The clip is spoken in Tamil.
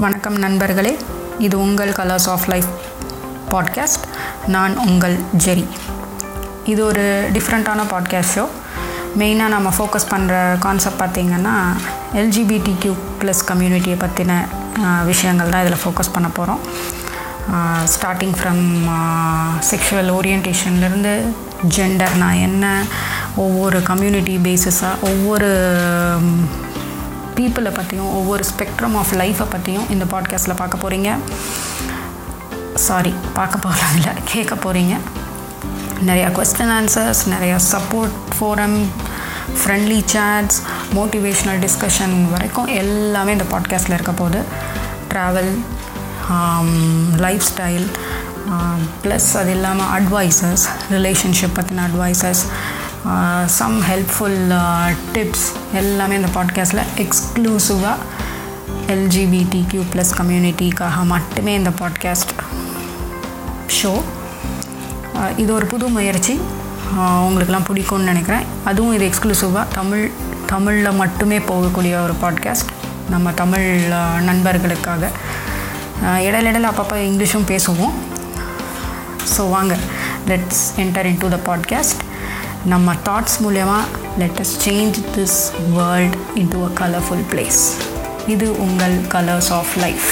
வணக்கம் நண்பர்களே. இது உங்கள் கலர்ஸ் ஆஃப் லைஃப் பாட்காஸ்ட் நான் உங்கள் ஜெரி இது ஒரு டிஃப்ரெண்ட்டான பாட்காஸ்ட் ஷோ மெயினாக நம்ம ஃபோக்கஸ் பண்ணுற கான்செப்ட் பார்த்திங்கன்னா எல்ஜிபிடி கியூ ப்ளஸ் கம்யூனிட்டியை பற்றின விஷயங்கள் தான் இதில் ஃபோக்கஸ் பண்ண போகிறோம் ஸ்டார்டிங் ஃப்ரம் செக்ஷுவல் ஓரியன்டேஷன்லேருந்து ஜெண்டர்னா என்ன ஒவ்வொரு கம்யூனிட்டி பேஸஸாக ஒவ்வொரு பீப்புளை பற்றியும் ஒவ்வொரு ஸ்பெக்ட்ரம் ஆஃப் லைஃப்பை பற்றியும் இந்த பாட்காஸ்ட்டில் பார்க்க போகிறீங்க சாரி பார்க்க போகலாம் இல்லை கேட்க போகிறீங்க நிறையா கொஸ்டின் ஆன்சர்ஸ் நிறையா support forum friendly chats motivational discussion வரைக்கும் எல்லாமே இந்த பாட்காஸ்ட்டில் இருக்க போகுது. ட்ராவல் லைஃப் ஸ்டைல் ப்ளஸ் அது இல்லாமல் அட்வைசஸ் ரிலேஷன்ஷிப் பற்றின அட்வைசஸ் சம் ஹெல்ப்ஃபுல் டிப்ஸ் எல்லாமே இந்த பாட்காஸ்ட்டில் எக்ஸ்க்ளூசிவாக எல்ஜிபிடி கியூ ப்ளஸ் கம்யூனிட்டிக்காக மட்டுமே இந்த பாட்காஸ்ட் ஷோ இது ஒரு புது முயற்சி. உங்களுக்கெல்லாம் பிடிக்கும்னு நினைக்கிறேன். அதுவும் இது எக்ஸ்க்ளூசிவாக தமிழ் தமிழில் மட்டுமே போகக்கூடிய ஒரு பாட்காஸ்ட் நம்ம தமிழ் நண்பர்களுக்காக. இடையில அப்பப்போ இங்கிலீஷும் பேசுவோம். ஸோ வாங்க let's enter into the podcast நம்ம தாட்ஸ் மூலயமா let us change this world into a colourful place இது உங்கள் கலர்ஸ் ஆஃப் லைஃப்